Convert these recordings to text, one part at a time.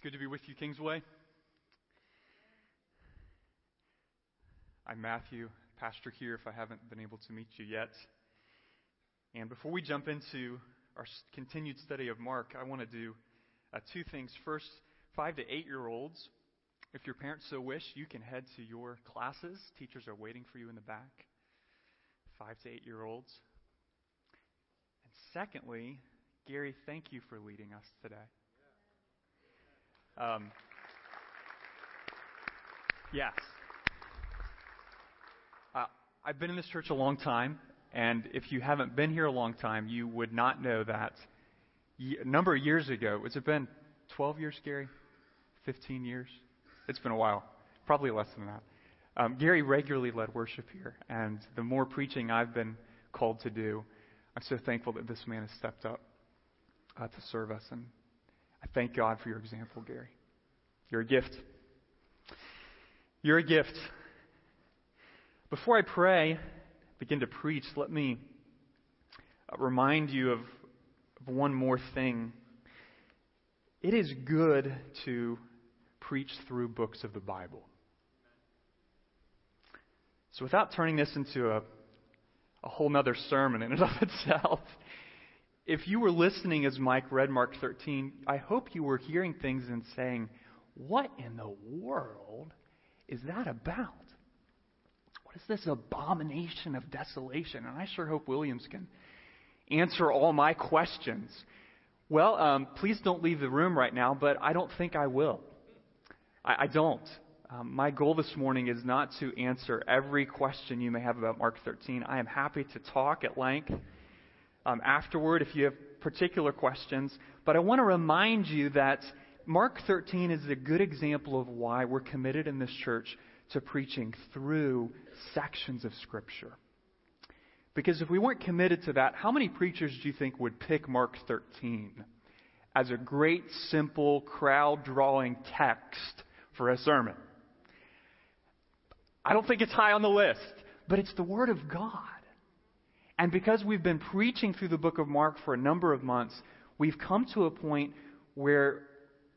It's good to be with you, Kingsway. I'm Matthew, pastor here, if I haven't been able to meet you yet. And before we jump into our continued study of Mark, I want to do uh, two things. First, five to eight year olds, if your parents so wish, you can head to your classes. Teachers are waiting for you in the back. Five to eight year olds. And secondly, Gary, thank you for leading us today. Um, yes. Uh, I've been in this church a long time, and if you haven't been here a long time, you would not know that a number of years ago, has it been 12 years, Gary? 15 years? It's been a while. Probably less than that. Um, Gary regularly led worship here, and the more preaching I've been called to do, I'm so thankful that this man has stepped up uh, to serve us. And I thank God for your example, Gary. You're a gift. You're a gift. Before I pray, begin to preach, let me uh, remind you of, of one more thing. It is good to preach through books of the Bible. So, without turning this into a, a whole other sermon in and of itself, if you were listening as Mike read Mark 13, I hope you were hearing things and saying, What in the world is that about? What is this abomination of desolation? And I sure hope Williams can answer all my questions. Well, um, please don't leave the room right now, but I don't think I will. I, I don't. Um, my goal this morning is not to answer every question you may have about Mark 13. I am happy to talk at length um, afterward if you have particular questions. But I want to remind you that Mark 13 is a good example of why we're committed in this church to preaching through sections of Scripture. Because if we weren't committed to that, how many preachers do you think would pick Mark 13 as a great, simple, crowd drawing text for a sermon? I don't think it's high on the list, but it's the Word of God. And because we've been preaching through the book of Mark for a number of months, we've come to a point where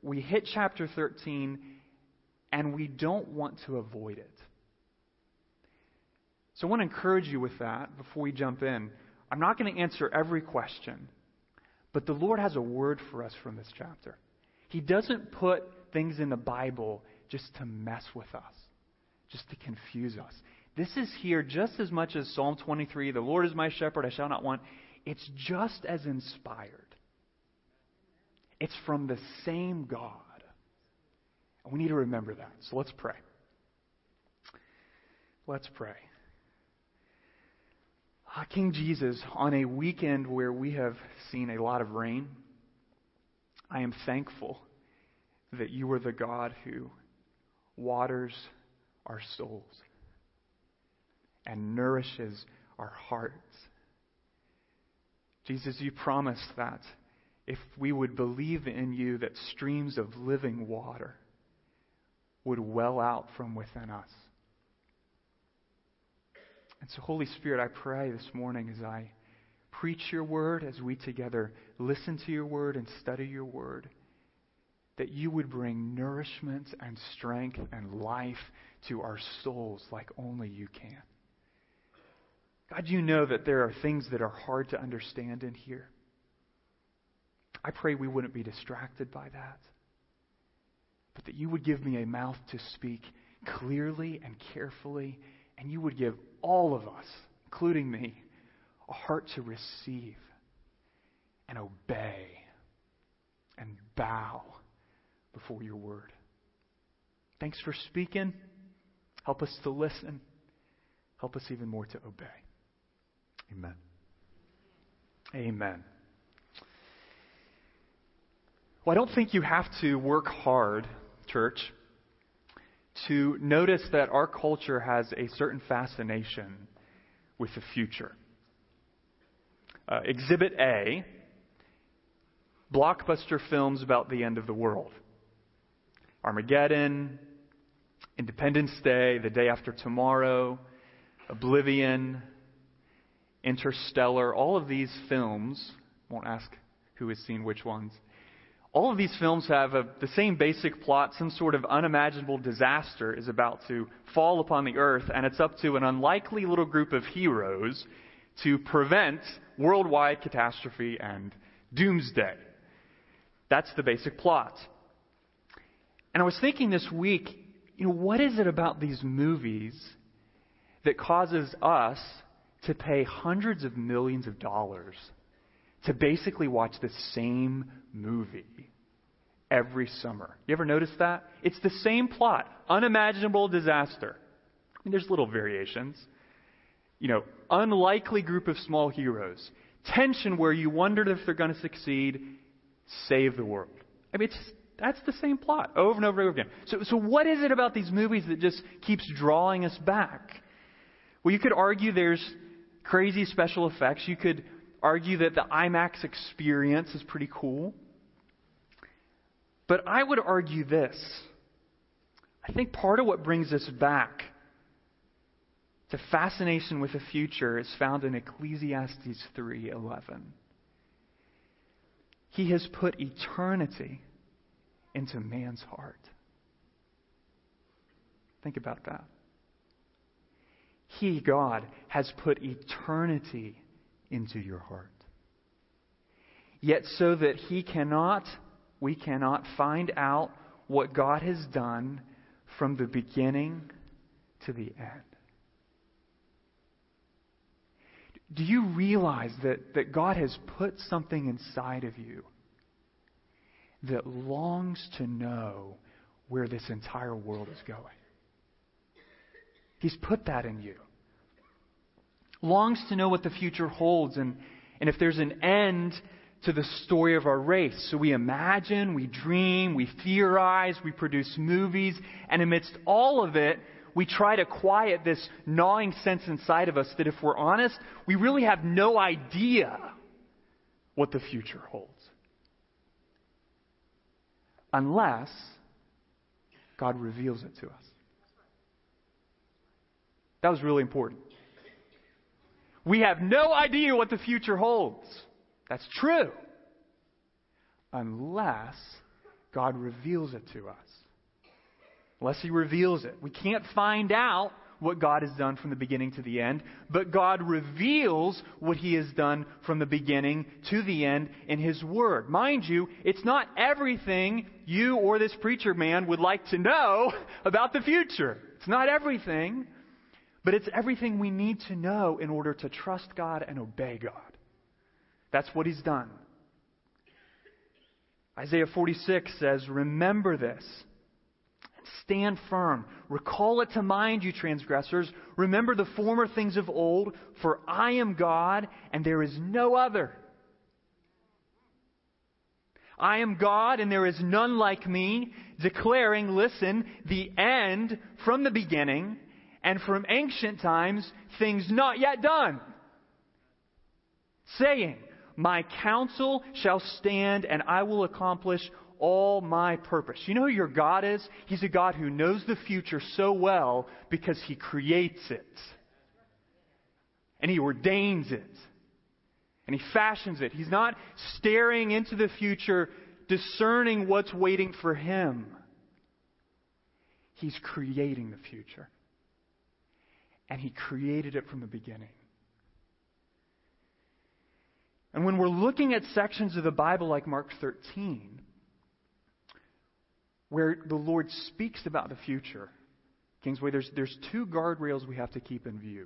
we hit chapter 13 and we don't want to avoid it. So I want to encourage you with that before we jump in. I'm not going to answer every question, but the Lord has a word for us from this chapter. He doesn't put things in the Bible just to mess with us, just to confuse us. This is here just as much as Psalm 23 the Lord is my shepherd, I shall not want. It's just as inspired. It's from the same God. And we need to remember that. So let's pray. Let's pray. Ah, King Jesus, on a weekend where we have seen a lot of rain, I am thankful that you are the God who waters our souls and nourishes our hearts. Jesus, you promised that if we would believe in you, that streams of living water would well out from within us. And so, Holy Spirit, I pray this morning as I preach your word, as we together listen to your word and study your word, that you would bring nourishment and strength and life to our souls like only you can. God, you know that there are things that are hard to understand in here. I pray we wouldn't be distracted by that, but that you would give me a mouth to speak clearly and carefully, and you would give all of us, including me, a heart to receive and obey and bow before your word. Thanks for speaking. Help us to listen. Help us even more to obey. Amen. Amen. Well, I don't think you have to work hard, church, to notice that our culture has a certain fascination with the future. Uh, exhibit A blockbuster films about the end of the world. Armageddon, Independence Day, The Day After Tomorrow, Oblivion, Interstellar, all of these films, won't ask who has seen which ones, All of these films have a, the same basic plot. Some sort of unimaginable disaster is about to fall upon the earth, and it's up to an unlikely little group of heroes to prevent worldwide catastrophe and doomsday. That's the basic plot. And I was thinking this week, you know, what is it about these movies that causes us to pay hundreds of millions of dollars to basically watch the same movie every summer. You ever notice that? It's the same plot unimaginable disaster. I mean, there's little variations. You know, unlikely group of small heroes. Tension where you wondered if they're going to succeed. Save the world. I mean, it's that's the same plot over and over and over again. So, so what is it about these movies that just keeps drawing us back? Well, you could argue there's crazy special effects. You could argue that the IMAX experience is pretty cool. But I would argue this. I think part of what brings us back to fascination with the future is found in Ecclesiastes 3:11. He has put eternity into man's heart. Think about that. He, God, has put eternity into your heart. Yet, so that He cannot, we cannot find out what God has done from the beginning to the end. Do you realize that, that God has put something inside of you that longs to know where this entire world is going? He's put that in you. Longs to know what the future holds and, and if there's an end to the story of our race. So we imagine, we dream, we theorize, we produce movies, and amidst all of it, we try to quiet this gnawing sense inside of us that if we're honest, we really have no idea what the future holds. Unless God reveals it to us. That was really important. We have no idea what the future holds. That's true. Unless God reveals it to us. Unless He reveals it. We can't find out what God has done from the beginning to the end, but God reveals what He has done from the beginning to the end in His Word. Mind you, it's not everything you or this preacher man would like to know about the future. It's not everything. But it's everything we need to know in order to trust God and obey God. That's what he's done. Isaiah 46 says, Remember this. Stand firm. Recall it to mind, you transgressors. Remember the former things of old, for I am God, and there is no other. I am God, and there is none like me, declaring, listen, the end from the beginning and from ancient times things not yet done. Saying, My counsel shall stand, and I will accomplish all my purpose. You know who your God is? He's a God who knows the future so well because he creates it. And he ordains it. And he fashions it. He's not staring into the future, discerning what's waiting for him. He's creating the future and He created it from the beginning. And when we're looking at sections of the Bible like Mark 13, where the Lord speaks about the future, Kingsway, there's, there's two guardrails we have to keep in view.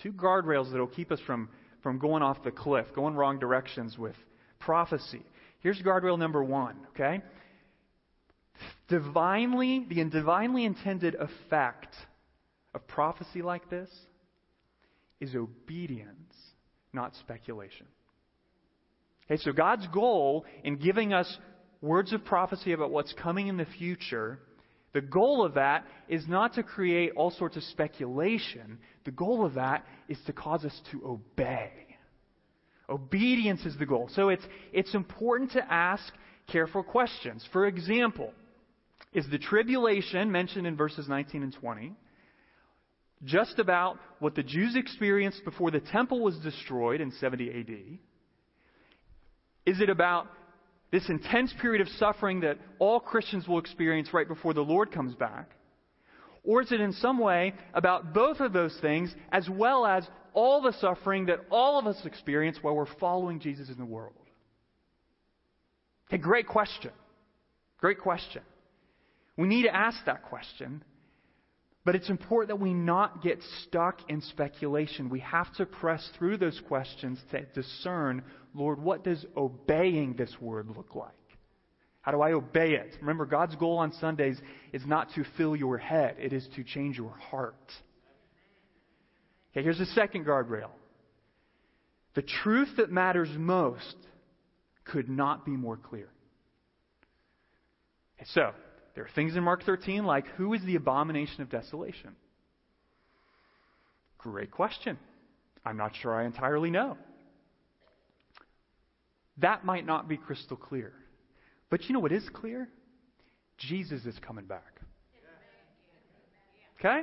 Two guardrails that will keep us from, from going off the cliff, going wrong directions with prophecy. Here's guardrail number one, okay? Divinely, the divinely intended effect of prophecy like this is obedience, not speculation. Okay, so God's goal in giving us words of prophecy about what's coming in the future, the goal of that is not to create all sorts of speculation. The goal of that is to cause us to obey. Obedience is the goal. So it's, it's important to ask careful questions. For example, is the tribulation mentioned in verses 19 and 20 just about what the Jews experienced before the temple was destroyed in 70 AD? Is it about this intense period of suffering that all Christians will experience right before the Lord comes back? Or is it in some way about both of those things as well as all the suffering that all of us experience while we're following Jesus in the world? Okay, great question. Great question. We need to ask that question, but it's important that we not get stuck in speculation. We have to press through those questions to discern, Lord, what does obeying this word look like? How do I obey it? Remember, God's goal on Sundays is not to fill your head, it is to change your heart. Okay, here's the second guardrail. The truth that matters most could not be more clear. So, there are things in Mark 13 like who is the abomination of desolation? Great question. I'm not sure I entirely know. That might not be crystal clear. But you know what is clear? Jesus is coming back. Okay?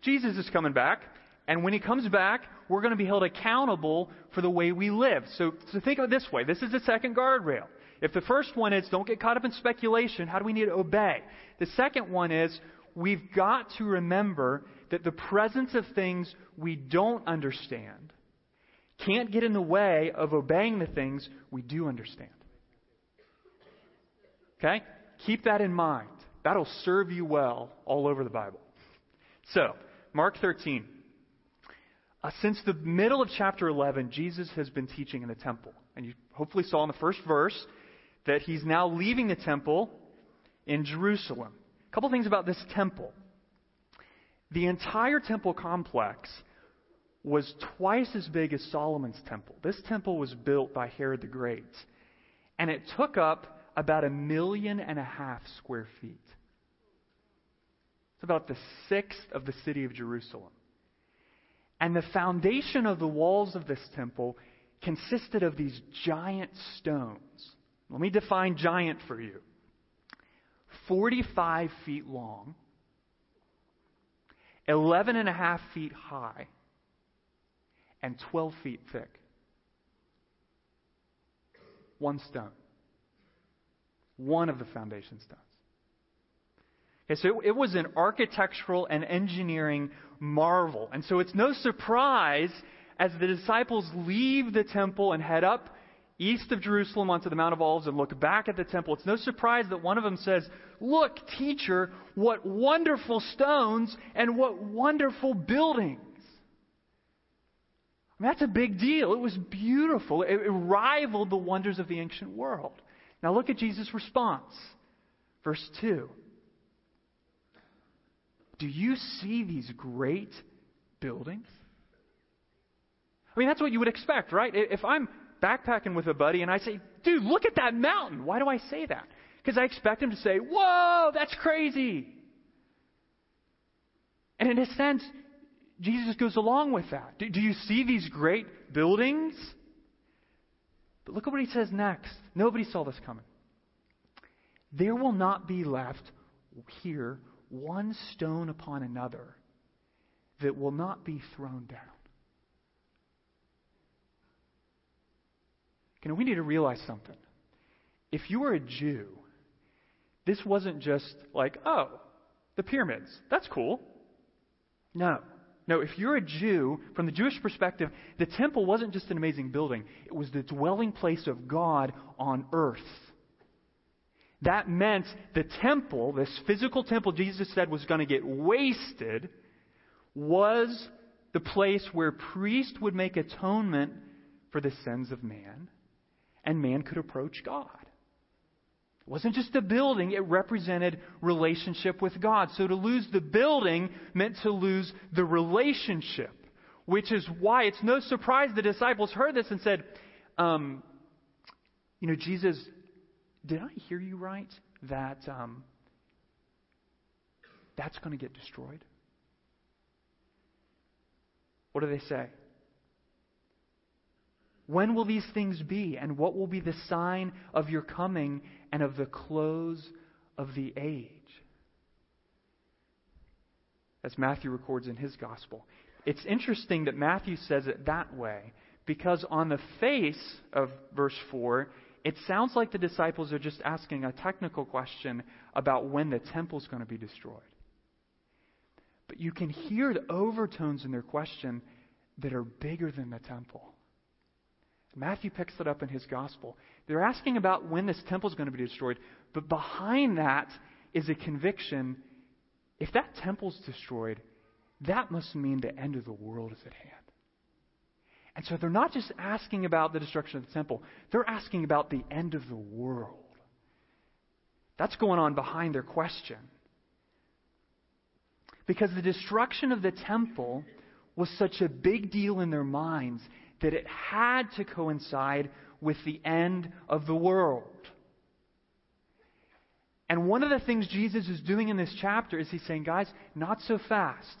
Jesus is coming back. And when he comes back, we're going to be held accountable for the way we live. So, so think of it this way. This is the second guardrail. If the first one is don't get caught up in speculation, how do we need to obey? The second one is we've got to remember that the presence of things we don't understand can't get in the way of obeying the things we do understand. Okay? Keep that in mind. That'll serve you well all over the Bible. So, Mark 13. Uh, since the middle of chapter 11, Jesus has been teaching in the temple. And you hopefully saw in the first verse that he's now leaving the temple in Jerusalem. A couple things about this temple. The entire temple complex was twice as big as Solomon's temple. This temple was built by Herod the Great. And it took up about a million and a half square feet. It's about the sixth of the city of Jerusalem. And the foundation of the walls of this temple consisted of these giant stones. Let me define giant for you 45 feet long, 11 and a half feet high, and 12 feet thick. One stone one of the foundation stones. Okay, so it, it was an architectural and engineering marvel. And so it's no surprise as the disciples leave the temple and head up east of Jerusalem onto the Mount of Olives and look back at the temple, it's no surprise that one of them says, Look, teacher, what wonderful stones and what wonderful buildings. I mean, that's a big deal. It was beautiful. It, it rivaled the wonders of the ancient world. Now look at Jesus' response. Verse 2. Do you see these great buildings? I mean, that's what you would expect, right? If I'm backpacking with a buddy and I say, dude, look at that mountain, why do I say that? Because I expect him to say, whoa, that's crazy. And in a sense, Jesus goes along with that. Do, do you see these great buildings? But look at what he says next. Nobody saw this coming. There will not be left here one stone upon another that will not be thrown down. You know, we need to realize something. If you were a Jew, this wasn't just like, oh, the pyramids. That's cool. No. No, if you're a Jew, from the Jewish perspective, the temple wasn't just an amazing building, it was the dwelling place of God on earth. That meant the temple, this physical temple Jesus said was going to get wasted, was the place where priests would make atonement for the sins of man, and man could approach God. It wasn't just a building, it represented relationship with God. So to lose the building meant to lose the relationship, which is why it's no surprise the disciples heard this and said, um, You know, Jesus, did I hear you right that um, that's going to get destroyed? What do they say? When will these things be? And what will be the sign of your coming and of the close of the age? As Matthew records in his gospel. It's interesting that Matthew says it that way because on the face of verse 4, it sounds like the disciples are just asking a technical question about when the temple is going to be destroyed. But you can hear the overtones in their question that are bigger than the temple. Matthew picks it up in his gospel. They're asking about when this temple is going to be destroyed, but behind that is a conviction if that temple's destroyed, that must mean the end of the world is at hand. And so they're not just asking about the destruction of the temple, they're asking about the end of the world. That's going on behind their question. Because the destruction of the temple was such a big deal in their minds that it had to coincide with the end of the world. And one of the things Jesus is doing in this chapter is he's saying, guys, not so fast.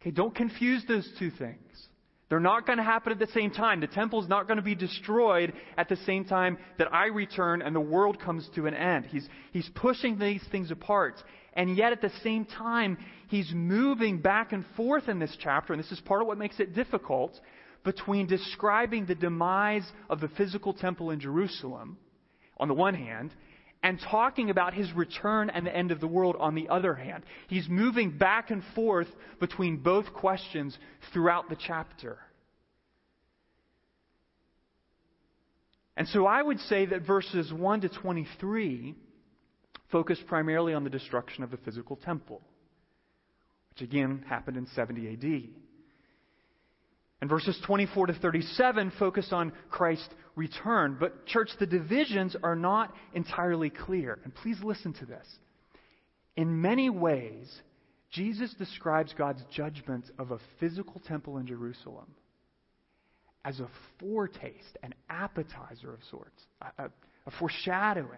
Okay, don't confuse those two things. They're not going to happen at the same time. The temple is not going to be destroyed at the same time that I return and the world comes to an end. He's, he's pushing these things apart. And yet, at the same time, he's moving back and forth in this chapter, and this is part of what makes it difficult, between describing the demise of the physical temple in Jerusalem, on the one hand, and talking about his return and the end of the world on the other hand. He's moving back and forth between both questions throughout the chapter. And so I would say that verses 1 to 23 focus primarily on the destruction of the physical temple, which again happened in 70 AD. And verses 24 to 37 focus on Christ's return. But, church, the divisions are not entirely clear. And please listen to this. In many ways, Jesus describes God's judgment of a physical temple in Jerusalem as a foretaste, an appetizer of sorts, a, a, a foreshadowing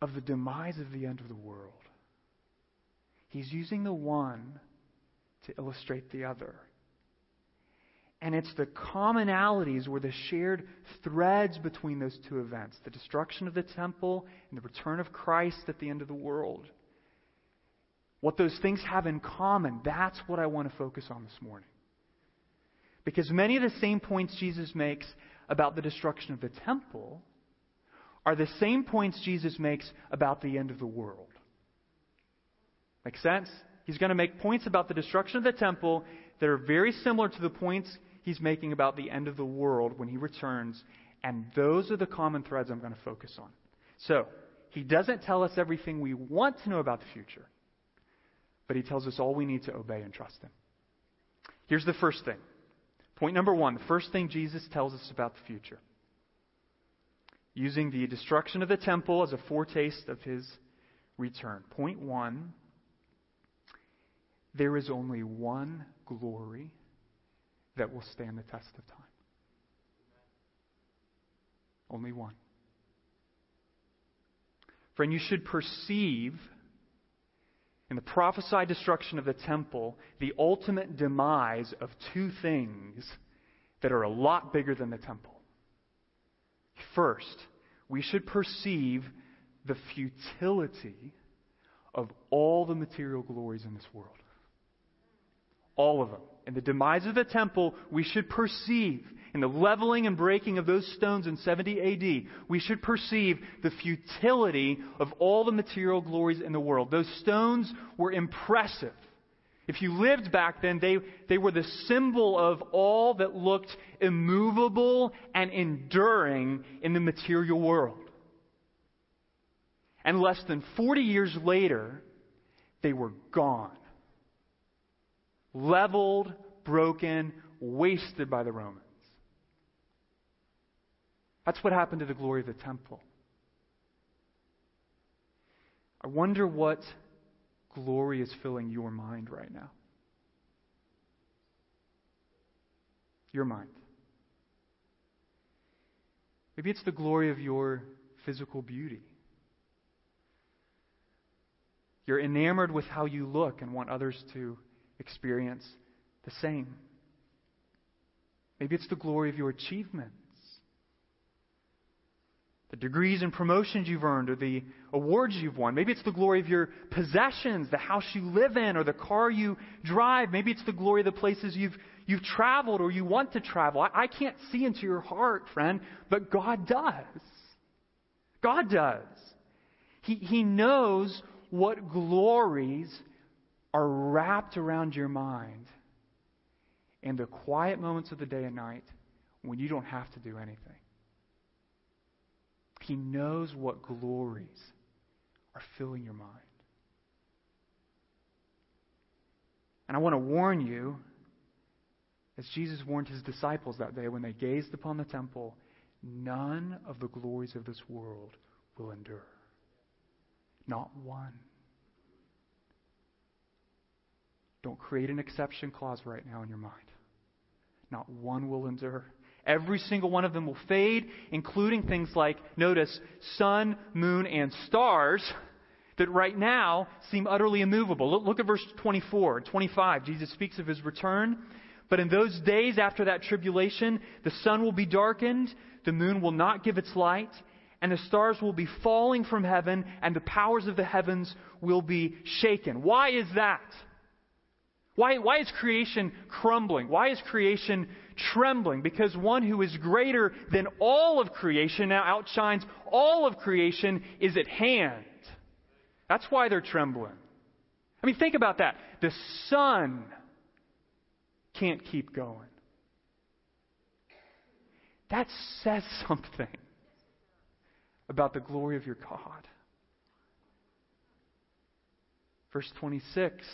of the demise of the end of the world. He's using the one to illustrate the other. And it's the commonalities or the shared threads between those two events the destruction of the temple and the return of Christ at the end of the world. What those things have in common, that's what I want to focus on this morning. Because many of the same points Jesus makes about the destruction of the temple are the same points Jesus makes about the end of the world. Make sense? He's going to make points about the destruction of the temple that are very similar to the points he's making about the end of the world when he returns. And those are the common threads I'm going to focus on. So, he doesn't tell us everything we want to know about the future, but he tells us all we need to obey and trust him. Here's the first thing. Point number one the first thing Jesus tells us about the future. Using the destruction of the temple as a foretaste of his return. Point one there is only one glory that will stand the test of time. Only one. Friend, you should perceive in the prophesied destruction of the temple the ultimate demise of two things that are a lot bigger than the temple. First, we should perceive the futility of all the material glories in this world. All of them. In the demise of the temple, we should perceive, in the leveling and breaking of those stones in 70 AD, we should perceive the futility of all the material glories in the world. Those stones were impressive. If you lived back then, they, they were the symbol of all that looked immovable and enduring in the material world. And less than 40 years later, they were gone leveled, broken, wasted by the Romans. That's what happened to the glory of the temple. I wonder what glory is filling your mind right now. Your mind. Maybe it's the glory of your physical beauty. You're enamored with how you look and want others to experience the same. Maybe it's the glory of your achievements. the degrees and promotions you've earned, or the awards you've won. Maybe it's the glory of your possessions, the house you live in, or the car you drive. Maybe it's the glory of the places you've, you've traveled or you want to travel. I, I can't see into your heart, friend, but God does. God does. He, he knows what glories are wrapped around your mind in the quiet moments of the day and night when you don't have to do anything. He knows what glories are filling your mind. And I want to warn you, as Jesus warned his disciples that day when they gazed upon the temple, none of the glories of this world will endure. Not one. Don't create an exception clause right now in your mind. Not one will endure. Every single one of them will fade, including things like, notice, sun, moon, and stars that right now seem utterly immovable. Look, look at verse 24 and 25. Jesus speaks of his return. But in those days after that tribulation, the sun will be darkened, the moon will not give its light, and the stars will be falling from heaven, and the powers of the heavens will be shaken. Why is that? Why, why is creation crumbling? Why is creation trembling? Because one who is greater than all of creation now outshines all of creation is at hand. That's why they're trembling. I mean, think about that. The sun can't keep going. That says something about the glory of your God. Verse 26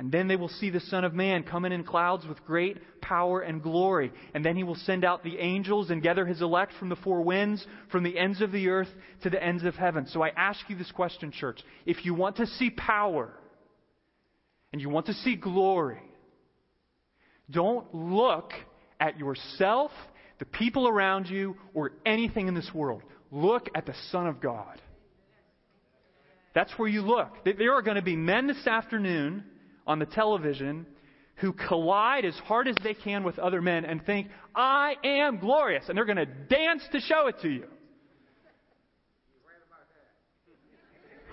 and then they will see the Son of Man coming in clouds with great power and glory. And then he will send out the angels and gather his elect from the four winds, from the ends of the earth to the ends of heaven. So I ask you this question, church. If you want to see power and you want to see glory, don't look at yourself, the people around you, or anything in this world. Look at the Son of God. That's where you look. There are going to be men this afternoon on the television who collide as hard as they can with other men and think, I am glorious. And they're going to dance to show it to you.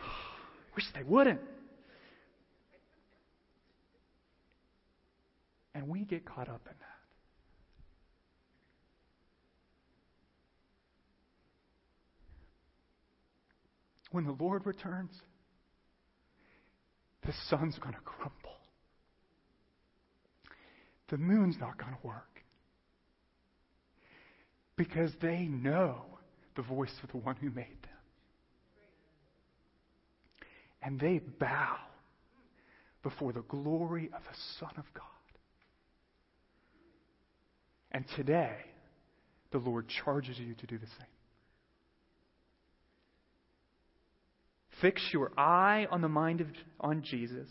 Wish they wouldn't. And we get caught up in that. When the Lord returns, the sun's going to crumble. The moon's not going to work. Because they know the voice of the one who made them. And they bow before the glory of the Son of God. And today, the Lord charges you to do the same. Fix your eye on the mind of on Jesus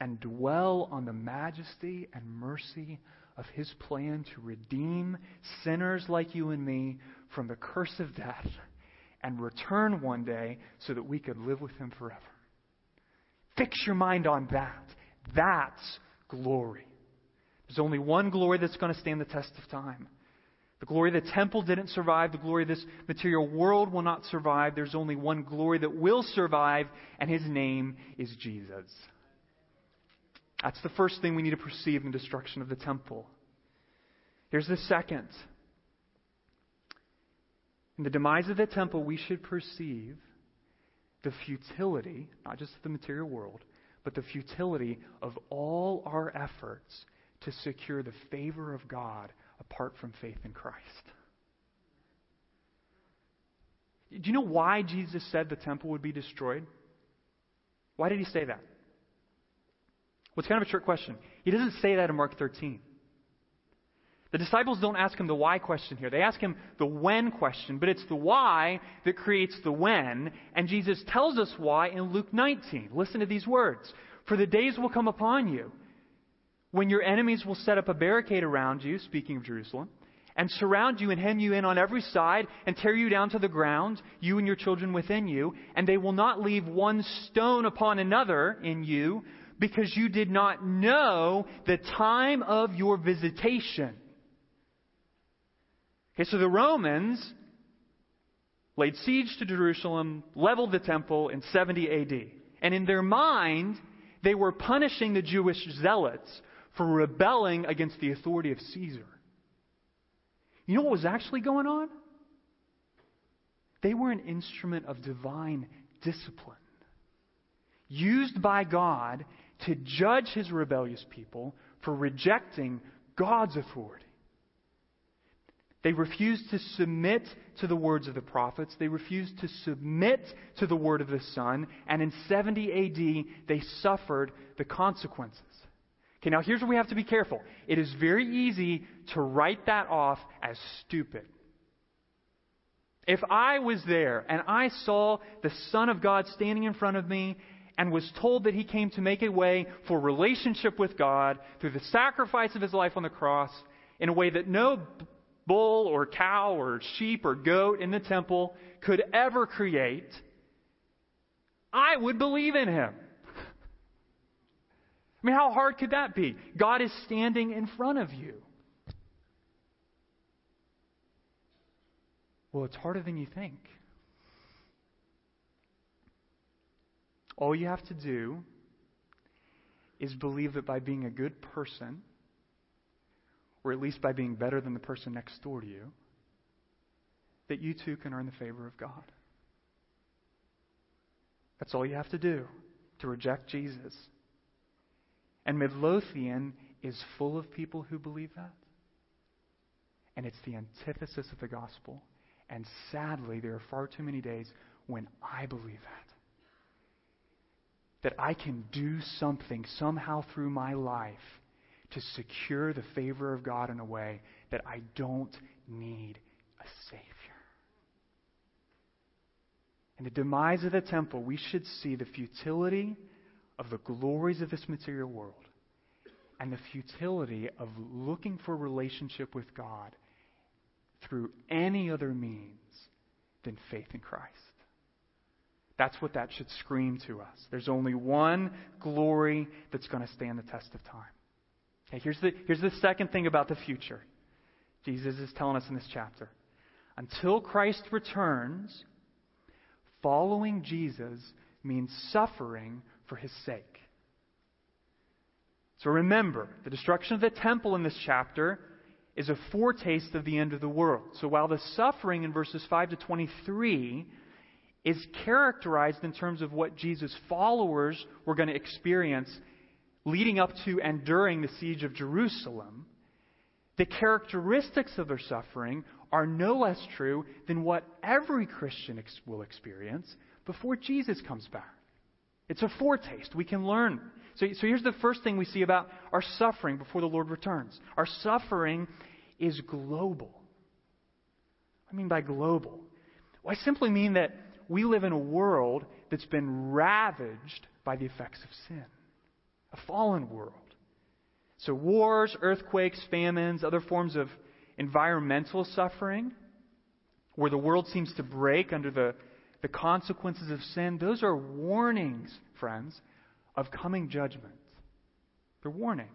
and dwell on the majesty and mercy of his plan to redeem sinners like you and me from the curse of death and return one day so that we could live with him forever. Fix your mind on that. That's glory. There's only one glory that's going to stand the test of time. The glory of the temple didn't survive. The glory of this material world will not survive. There's only one glory that will survive, and his name is Jesus. That's the first thing we need to perceive in the destruction of the temple. Here's the second. In the demise of the temple, we should perceive the futility, not just of the material world, but the futility of all our efforts to secure the favor of God apart from faith in Christ. Do you know why Jesus said the temple would be destroyed? Why did he say that? Well, it's kind of a trick question. He doesn't say that in Mark 13. The disciples don't ask him the why question here. They ask him the when question, but it's the why that creates the when, and Jesus tells us why in Luke 19. Listen to these words. For the days will come upon you when your enemies will set up a barricade around you, speaking of Jerusalem, and surround you and hem you in on every side and tear you down to the ground, you and your children within you, and they will not leave one stone upon another in you because you did not know the time of your visitation. Okay, so the Romans laid siege to Jerusalem, leveled the temple in 70 AD. And in their mind, they were punishing the Jewish zealots for rebelling against the authority of Caesar. You know what was actually going on? They were an instrument of divine discipline, used by God to judge his rebellious people for rejecting God's authority. They refused to submit to the words of the prophets. They refused to submit to the word of the Son. And in 70 AD, they suffered the consequences. Okay, now here's where we have to be careful. It is very easy to write that off as stupid. If I was there and I saw the Son of God standing in front of me and was told that he came to make a way for relationship with God through the sacrifice of his life on the cross in a way that no bull or cow or sheep or goat in the temple could ever create, I would believe in him. I mean, how hard could that be? God is standing in front of you. Well, it's harder than you think. All you have to do is believe that by being a good person, or at least by being better than the person next door to you, that you too can earn the favor of God. That's all you have to do to reject Jesus. And Midlothian is full of people who believe that. And it's the antithesis of the gospel. And sadly, there are far too many days when I believe that. That I can do something somehow through my life to secure the favor of God in a way that I don't need a Savior. In the demise of the temple, we should see the futility of the glories of this material world and the futility of looking for relationship with God through any other means than faith in Christ. That's what that should scream to us. There's only one glory that's going to stand the test of time. Okay, here's the, here's the second thing about the future. Jesus is telling us in this chapter. Until Christ returns, following Jesus means suffering for his sake. So remember, the destruction of the temple in this chapter is a foretaste of the end of the world. So while the suffering in verses 5 to 23 is characterized in terms of what Jesus' followers were going to experience leading up to and during the siege of Jerusalem, the characteristics of their suffering are no less true than what every Christian will experience before Jesus comes back. It's a foretaste. We can learn. So, so here's the first thing we see about our suffering before the Lord returns our suffering is global. I mean by global? Well, I simply mean that we live in a world that's been ravaged by the effects of sin a fallen world. So, wars, earthquakes, famines, other forms of environmental suffering, where the world seems to break under the, the consequences of sin, those are warnings, friends, of coming judgment. They're warnings.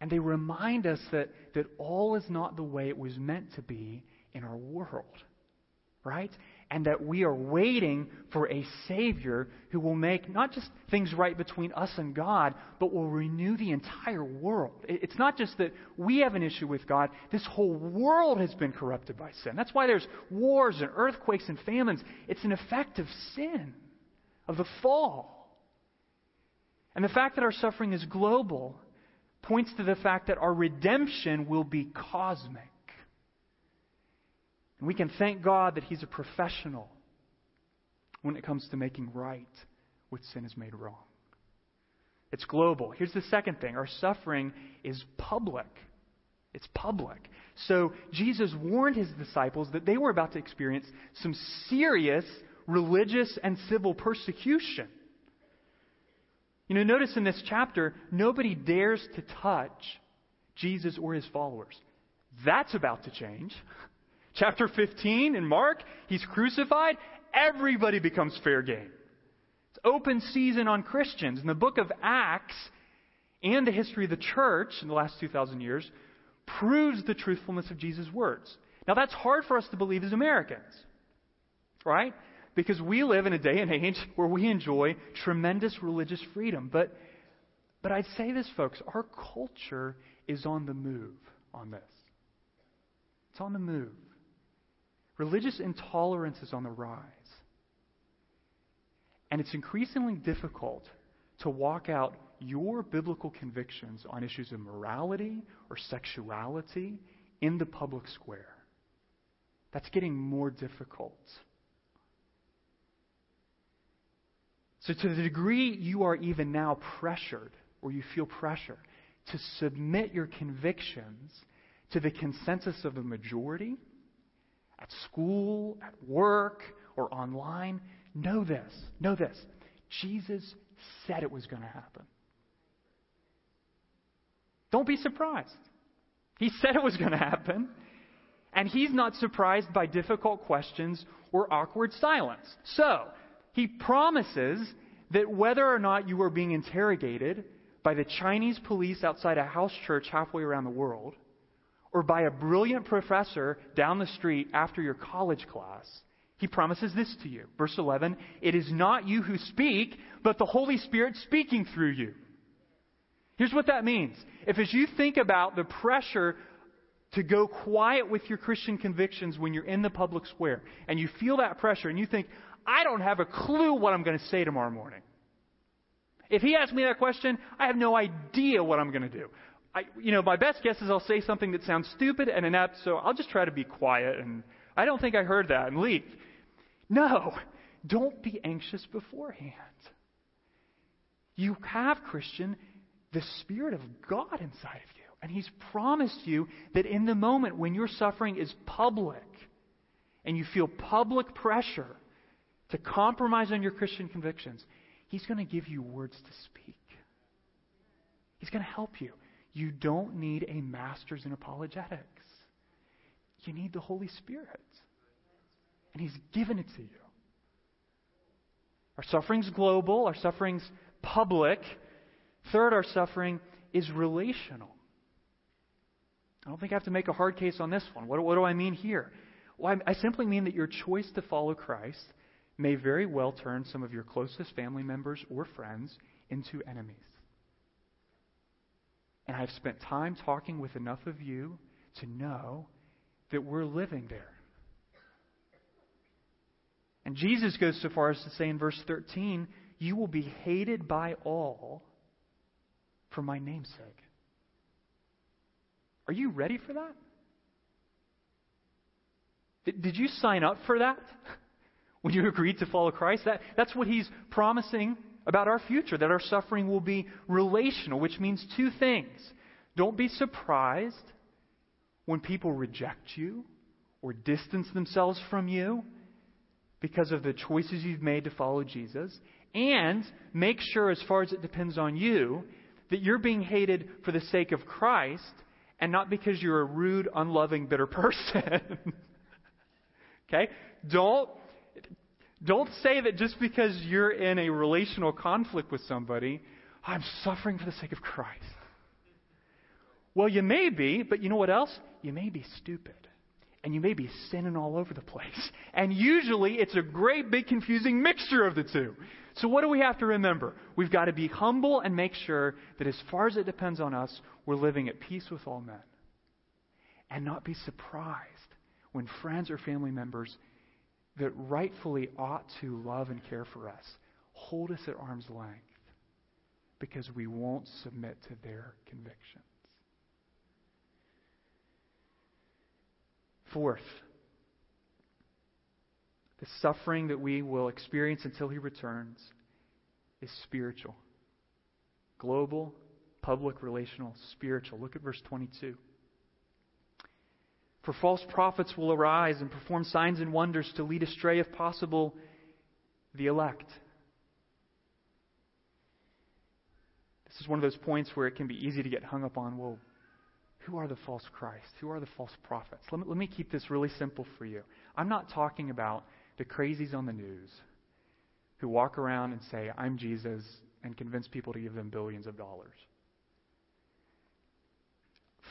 And they remind us that, that all is not the way it was meant to be in our world. Right? And that we are waiting for a Savior who will make not just things right between us and God, but will renew the entire world. It's not just that we have an issue with God, this whole world has been corrupted by sin. That's why there's wars and earthquakes and famines. It's an effect of sin, of the fall. And the fact that our suffering is global points to the fact that our redemption will be cosmic. And we can thank God that He's a professional when it comes to making right what sin has made wrong. It's global. Here's the second thing our suffering is public. It's public. So Jesus warned his disciples that they were about to experience some serious religious and civil persecution. You know, notice in this chapter, nobody dares to touch Jesus or his followers. That's about to change. Chapter 15 in Mark, he's crucified. Everybody becomes fair game. It's open season on Christians. In the book of Acts and the history of the church in the last 2,000 years, proves the truthfulness of Jesus' words. Now, that's hard for us to believe as Americans, right? Because we live in a day and age where we enjoy tremendous religious freedom. But, but I'd say this, folks our culture is on the move on this. It's on the move. Religious intolerance is on the rise. And it's increasingly difficult to walk out your biblical convictions on issues of morality or sexuality in the public square. That's getting more difficult. So, to the degree you are even now pressured, or you feel pressure, to submit your convictions to the consensus of the majority at school, at work, or online, know this. Know this. Jesus said it was going to happen. Don't be surprised. He said it was going to happen. And he's not surprised by difficult questions or awkward silence. So, he promises that whether or not you are being interrogated by the Chinese police outside a house church halfway around the world, or by a brilliant professor down the street after your college class, he promises this to you. Verse 11 It is not you who speak, but the Holy Spirit speaking through you. Here's what that means. If as you think about the pressure to go quiet with your Christian convictions when you're in the public square, and you feel that pressure, and you think, I don't have a clue what I'm going to say tomorrow morning. If he asks me that question, I have no idea what I'm going to do. I, you know, my best guess is I'll say something that sounds stupid and inept, so I'll just try to be quiet and I don't think I heard that and leave. No, don't be anxious beforehand. You have, Christian, the Spirit of God inside of you. And He's promised you that in the moment when your suffering is public and you feel public pressure to compromise on your Christian convictions, He's going to give you words to speak. He's going to help you. You don't need a master's in apologetics. You need the Holy Spirit. And He's given it to you. Our suffering's global, our suffering's public. Third, our suffering is relational. I don't think I have to make a hard case on this one. What, what do I mean here? Well, I, I simply mean that your choice to follow Christ may very well turn some of your closest family members or friends into enemies. And I've spent time talking with enough of you to know that we're living there. And Jesus goes so far as to say in verse 13, You will be hated by all for my name's sake. Are you ready for that? Did, you sign up for that when you agreed to follow Christ? That, that's what he's promising about our future, that our suffering will be relational, which means two things. Don't be surprised when people reject you or distance themselves from you because of the choices you've made to follow Jesus. And make sure, as far as it depends on you, that you're being hated for the sake of Christ and not because you're a rude, unloving, bitter person. okay? Don't don't say that just because you're in a relational conflict with somebody, I'm suffering for the sake of Christ. Well, you may be, but you know what else? You may be stupid. And you may be sinning all over the place. And usually it's a great big confusing mixture of the two. So what do we have to remember? We've got to be humble and make sure that as far as it depends on us, we're living at peace with all men. And not be surprised when friends or family members that rightfully ought to love and care for us hold us at arm's length because we won't submit to their convictions. Fourth, the suffering that we will experience until he returns is spiritual. Global, public, relational, spiritual. Look at verse 22. For false prophets will arise and perform signs and wonders to lead astray, if possible, the elect. This is one of those points where it can be easy to get hung up on, well, who are the false Christ? Who are the false prophets? Let me, let me keep this really simple for you. I'm not talking about the crazies on the news who walk around and say, I'm Jesus, and convince people to give them billions of dollars.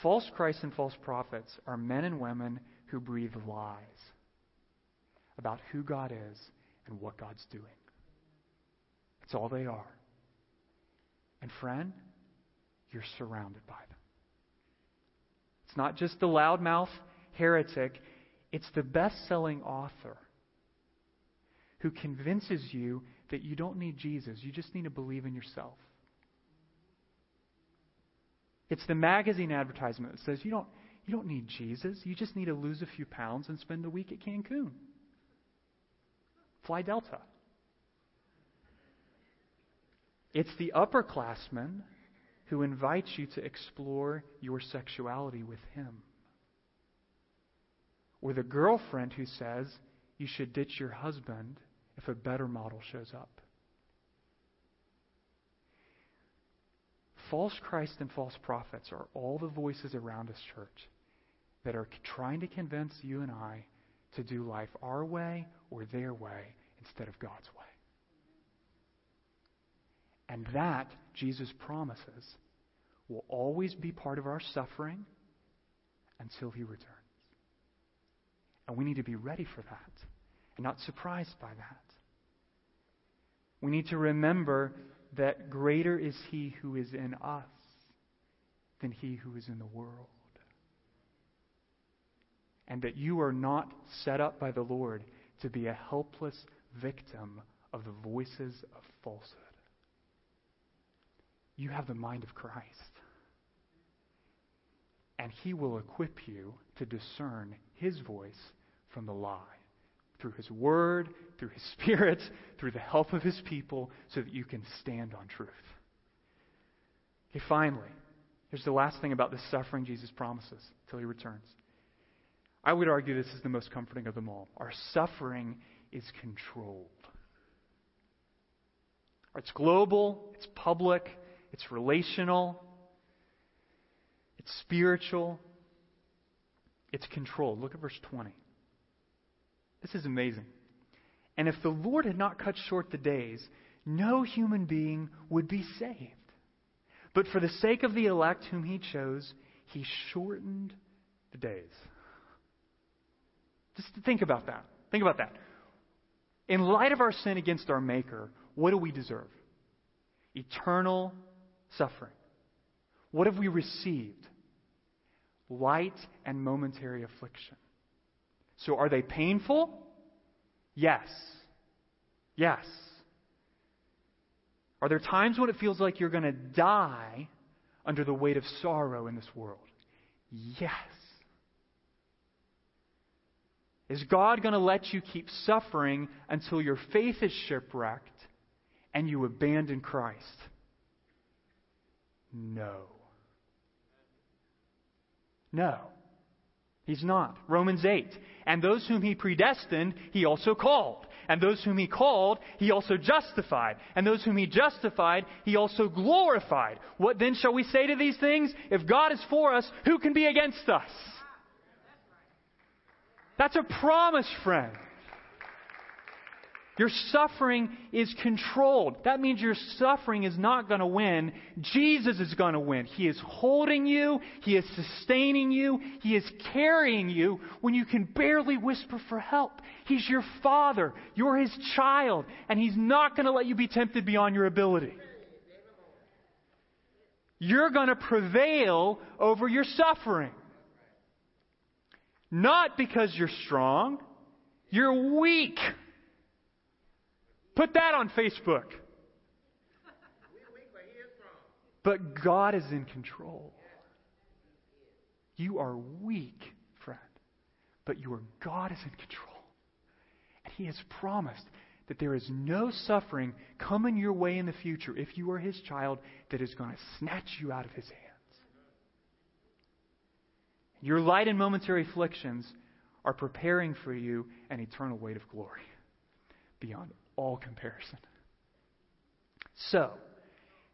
False Christs and false prophets are men and women who breathe lies about who God is and what God's doing. That's all they are. And friend, you're surrounded by them. It's not just the loudmouth heretic, it's the best selling author who convinces you that you don't need Jesus, you just need to believe in yourself. It's the magazine advertisement that says you don't, you don't need Jesus, you just need to lose a few pounds and spend a week at Cancun. Fly Delta. It's the upperclassman who invites you to explore your sexuality with him. Or the girlfriend who says you should ditch your husband if a better model shows up. False Christ and false prophets are all the voices around us, church, that are trying to convince you and I to do life our way or their way instead of God's way. And that, Jesus promises, will always be part of our suffering until he returns. And we need to be ready for that and not surprised by that. We need to remember that greater is he who is in us than he who is in the world. And that you are not set up by the Lord to be a helpless victim of the voices of falsehood. You have the mind of Christ. And he will equip you to discern his voice from the lie through his word, through his spirit, through the help of his people, so that you can stand on truth. Okay, finally, here's the last thing about the suffering Jesus promises till he returns. I would argue this is the most comforting of them all. Our suffering is controlled. It's global, it's public, it's relational, it's spiritual, it's controlled. Look at verse 20. This is amazing. And if the Lord had not cut short the days, no human being would be saved. But for the sake of the elect whom he chose, he shortened the days. Just think about that. Think about that. In light of our sin against our Maker, what do we deserve? Eternal suffering. What have we received? Light and momentary affliction. So are they painful? Yes. Yes. Are there times when it feels like you're going to die under the weight of sorrow in this world? Yes. Is God going to let you keep suffering until your faith is shipwrecked and you abandon Christ? No. No. He's not. Romans 8. And those whom he predestined, he also called. And those whom he called, he also justified. And those whom he justified, he also glorified. What then shall we say to these things? If God is for us, who can be against us? That's a promise, friend. Your suffering is controlled. That means your suffering is not going to win. Jesus is going to win. He is holding you. He is sustaining you. He is carrying you when you can barely whisper for help. He's your father. You're his child. And he's not going to let you be tempted beyond your ability. You're going to prevail over your suffering. Not because you're strong, you're weak. Put that on Facebook. But God is in control. You are weak, friend, but your God is in control. And He has promised that there is no suffering coming your way in the future if you are His child that is going to snatch you out of His hands. Your light and momentary afflictions are preparing for you an eternal weight of glory beyond all comparison. So,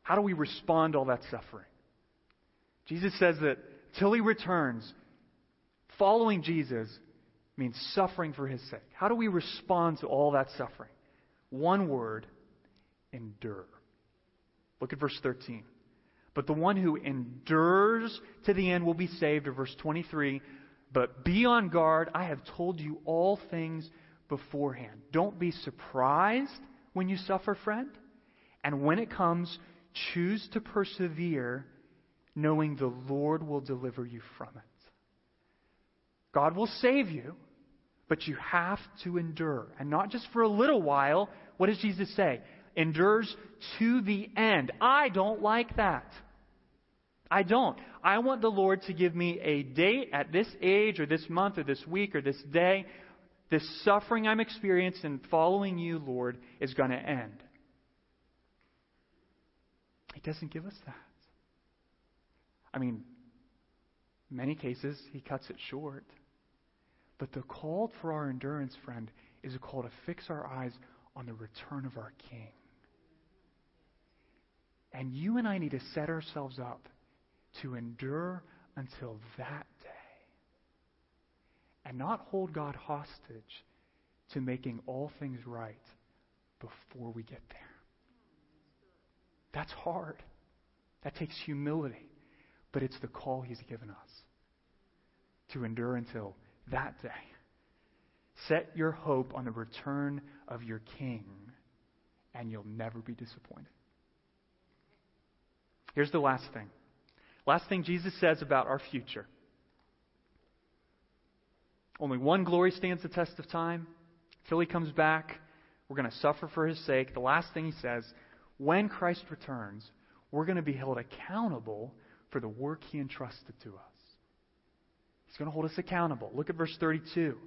how do we respond to all that suffering? Jesus says that till he returns, following Jesus means suffering for his sake. How do we respond to all that suffering? One word endure. Look at verse 13. But the one who endures to the end will be saved, or verse 23. But be on guard. I have told you all things beforehand. Don't be surprised when you suffer, friend. And when it comes, choose to persevere, knowing the Lord will deliver you from it. God will save you, but you have to endure. And not just for a little while. What does Jesus say? Endures to the end. I don't like that. I don't. I want the Lord to give me a date at this age or this month or this week or this day. This suffering I'm experiencing in following you, Lord, is going to end. He doesn't give us that. I mean, many cases, he cuts it short. But the call for our endurance, friend, is a call to fix our eyes on the return of our King. And you and I need to set ourselves up to endure until that. And not hold God hostage to making all things right before we get there. That's hard. That takes humility. But it's the call He's given us to endure until that day. Set your hope on the return of your King, and you'll never be disappointed. Here's the last thing. Last thing Jesus says about our future. Only one glory stands the test of time. Till he comes back, we're going to suffer for his sake. The last thing he says, when Christ returns, we're going to be held accountable for the work he entrusted to us. He's going to hold us accountable. Look at verse 32.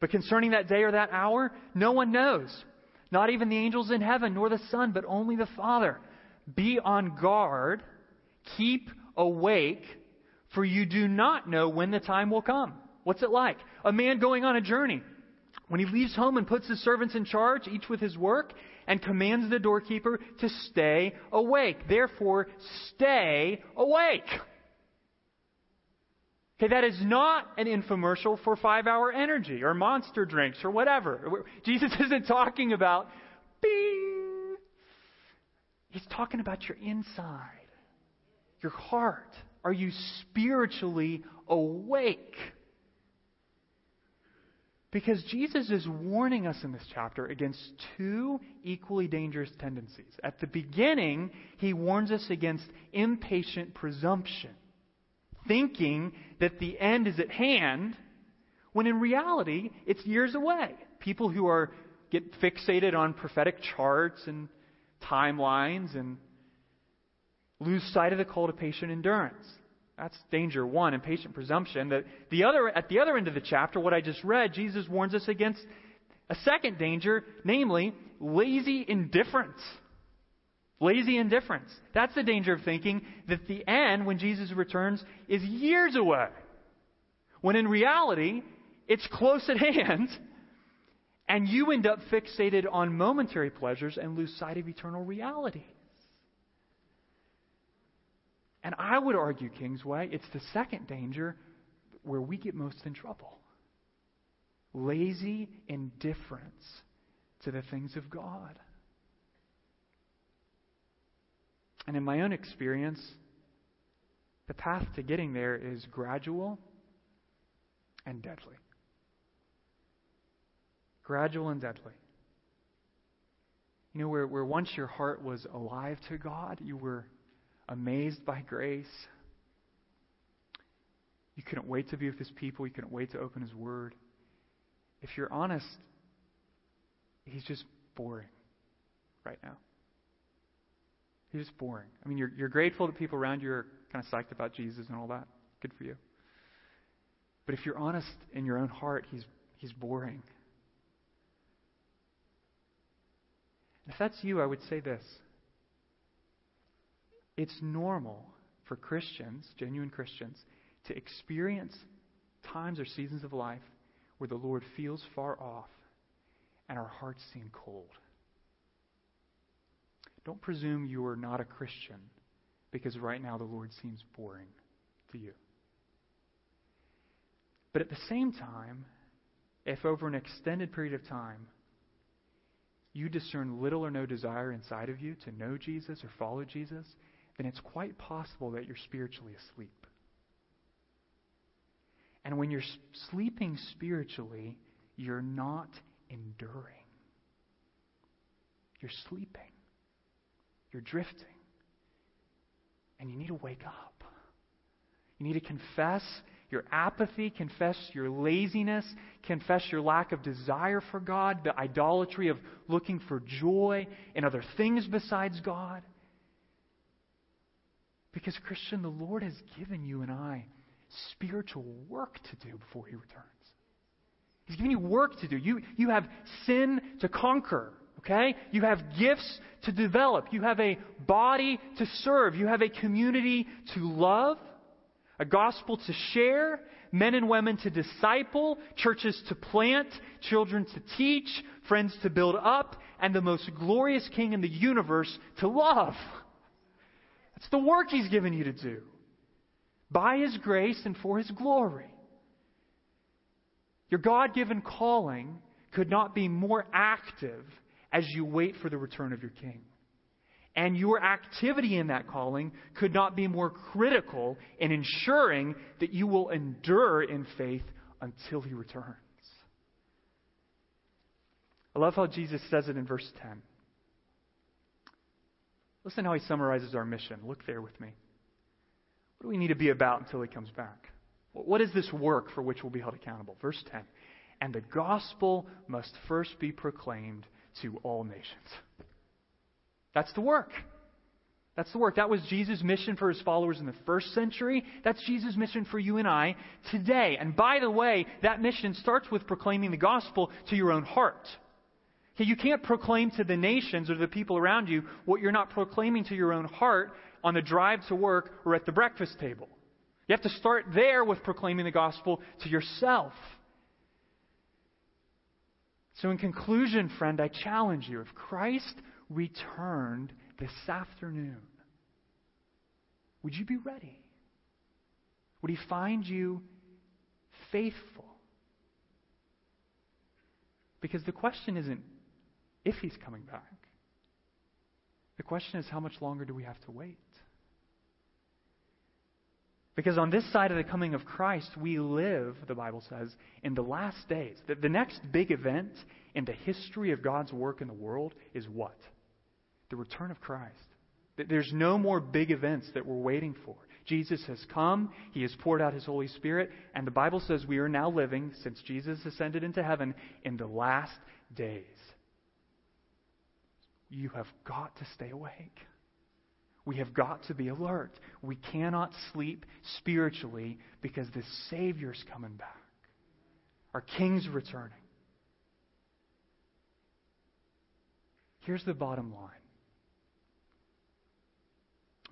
But concerning that day or that hour, no one knows. Not even the angels in heaven, nor the Son, but only the Father. Be on guard, keep awake, for you do not know when the time will come. What's it like? A man going on a journey. When he leaves home and puts his servants in charge, each with his work, and commands the doorkeeper to stay awake. Therefore, stay awake. Okay, that is not an infomercial for five hour energy or monster drinks or whatever. Jesus isn't talking about bing. He's talking about your inside, your heart. Are you spiritually awake? Because Jesus is warning us in this chapter against two equally dangerous tendencies. At the beginning, he warns us against impatient presumption thinking that the end is at hand, when in reality, it's years away. People who are get fixated on prophetic charts and timelines and lose sight of the call to patient endurance. That's danger one, impatient presumption. The, the other, at the other end of the chapter, what I just read, Jesus warns us against a second danger, namely lazy indifference. Lazy indifference. That's the danger of thinking that the end, when Jesus returns, is years away. When in reality, it's close at hand, and you end up fixated on momentary pleasures and lose sight of eternal reality. And I would argue, Kingsway, it's the second danger where we get most in trouble lazy indifference to the things of God. And in my own experience, the path to getting there is gradual and deadly. Gradual and deadly. You know, where, where once your heart was alive to God, you were amazed by grace. You couldn't wait to be with His people. You couldn't wait to open His Word. If you're honest, He's just boring right now. He's just boring. I mean, you're, you're grateful that people around you are kind of psyched about Jesus and all that. Good for you. But if you're honest in your own heart, he's, he's boring. If that's you, I would say this. It's normal for Christians, genuine Christians, to experience times or seasons of life where the Lord feels far off and our hearts seem cold. Don't presume you are not a Christian because right now the Lord seems boring to you. But at the same time, if over an extended period of time you discern little or no desire inside of you to know Jesus or follow Jesus, then it's quite possible that you're spiritually asleep. And when you're sleeping spiritually, you're not enduring. You're sleeping. You're drifting. And you need to wake up. You need to confess your apathy, confess your laziness, confess your lack of desire for God, the idolatry of looking for joy in other things besides God. Because, Christian, the Lord has given you and I spiritual work to do before He returns. He's given you work to do. You, you have sin to conquer, okay? You have gifts to develop. You have a body to serve. You have a community to love, a gospel to share, men and women to disciple, churches to plant, children to teach, friends to build up, and the most glorious king in the universe to love. That's the work he's given you to do. By his grace and for his glory. Your God given calling could not be more active as you wait for the return of your king. And your activity in that calling could not be more critical in ensuring that you will endure in faith until he returns. I love how Jesus says it in verse 10. Listen how he summarizes our mission. Look there with me. What do we need to be about until he comes back? What is this work for which we'll be held accountable? Verse 10. And the gospel must first be proclaimed to all nations. That's the work. That's the work. That was Jesus' mission for his followers in the first century. That's Jesus' mission for you and I today. And by the way, that mission starts with proclaiming the gospel to your own heart. You can't proclaim to the nations or the people around you what you're not proclaiming to your own heart on the drive to work or at the breakfast table. You have to start there with proclaiming the gospel to yourself. So, in conclusion, friend, I challenge you if Christ returned this afternoon, would you be ready? Would he find you faithful? Because the question isn't if he's coming back. The question is, how much longer do we have to wait? Because on this side of the coming of Christ, we live, the Bible says, in the last days. The, the next big event in the history of God's work in the world is what? The return of Christ. There's no more big events that we're waiting for. Jesus has come, He has poured out His Holy Spirit, and the Bible says we are now living, since Jesus ascended into heaven, in the last days you have got to stay awake. We have got to be alert. We cannot sleep spiritually because the Savior's coming back. Our King's returning. Here's the bottom line.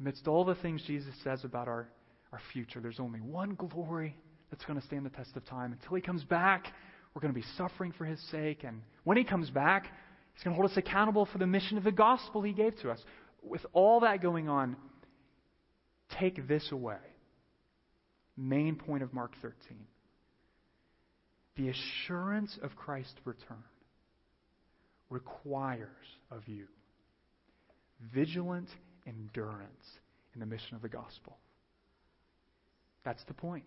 Amidst all the things Jesus says about our, our future, there's only one glory that's going to stand the test of time. Until he comes back, we're going to be suffering for his sake. And when he comes back, He's going to hold us accountable for the mission of the gospel He gave to us. With all that going on, take this away. Main point of Mark 13. The assurance of Christ's return requires of you vigilant endurance in the mission of the gospel. That's the point.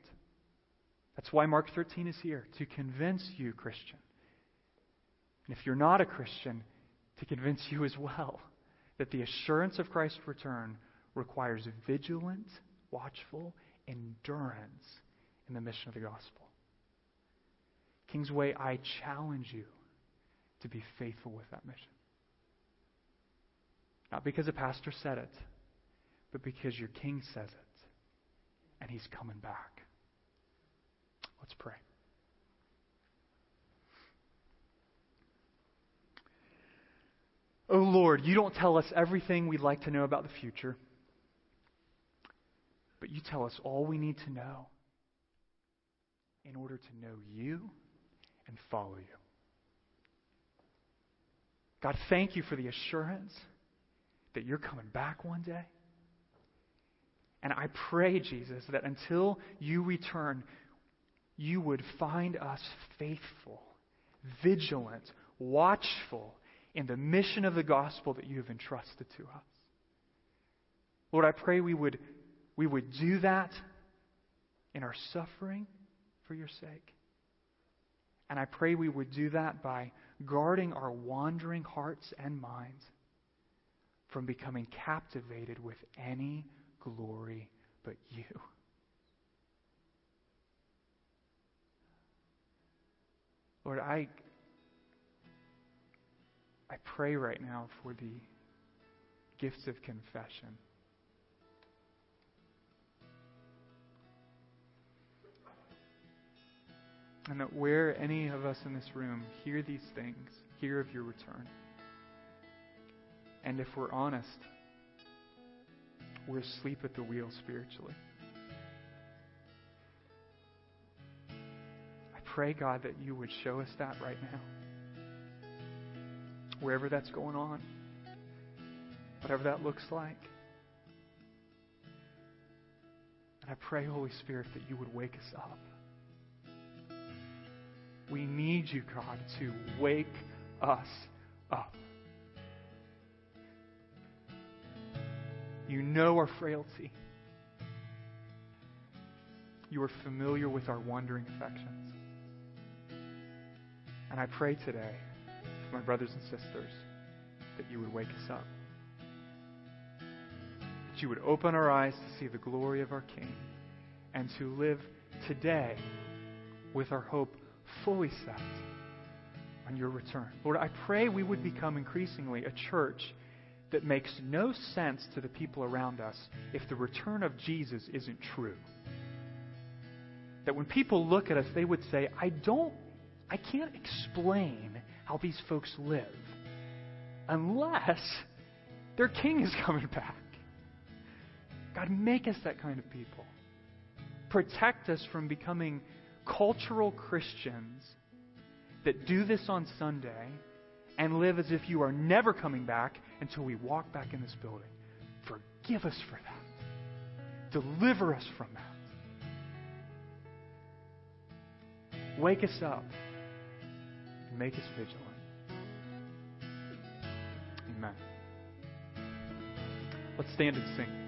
That's why Mark 13 is here, to convince you, Christian, and if you're not a Christian, to convince you as well that the assurance of Christ's return requires vigilant, watchful endurance in the mission of the gospel. Kingsway, I challenge you to be faithful with that mission. Not because a pastor said it, but because your king says it, and he's coming back. Let's pray. Oh Lord, you don't tell us everything we'd like to know about the future, but you tell us all we need to know in order to know you and follow you. God, thank you for the assurance that you're coming back one day. And I pray, Jesus, that until you return, you would find us faithful, vigilant, watchful in the mission of the gospel that you have entrusted to us. Lord, I pray we would, we would do that in our suffering for your sake. And I pray we would do that by guarding our wandering hearts and minds from becoming captivated with any glory but you. Lord, I, I pray right now for the gifts of confession. And that where any of us in this room hear these things, hear of your return, and if we're honest, we're asleep at the wheel spiritually. I pray, God, that you would show us that right now. Wherever that's going on, whatever that looks like. And I pray, Holy Spirit, that you would wake us up. We need you, God, to wake us up. You know our frailty. You are familiar with our wandering affections. And I pray today my brothers and sisters that you would wake us up. That you would open our eyes to see the glory of our King and to live today with our hope fully set on your return. Lord, I pray we would become increasingly a church that makes no sense to the people around us if the return of Jesus isn't true. That when people look at us, they would say, I don't, I can't explain how these folks live unless their king is coming back. God, make us that kind of people. Protect us from becoming cultural Christians that do this on Sunday and live as if you are never coming back until we walk back in this building. Forgive us for that. Deliver us from that. Wake us up make us vigilant. Amen. Let's stand and sing.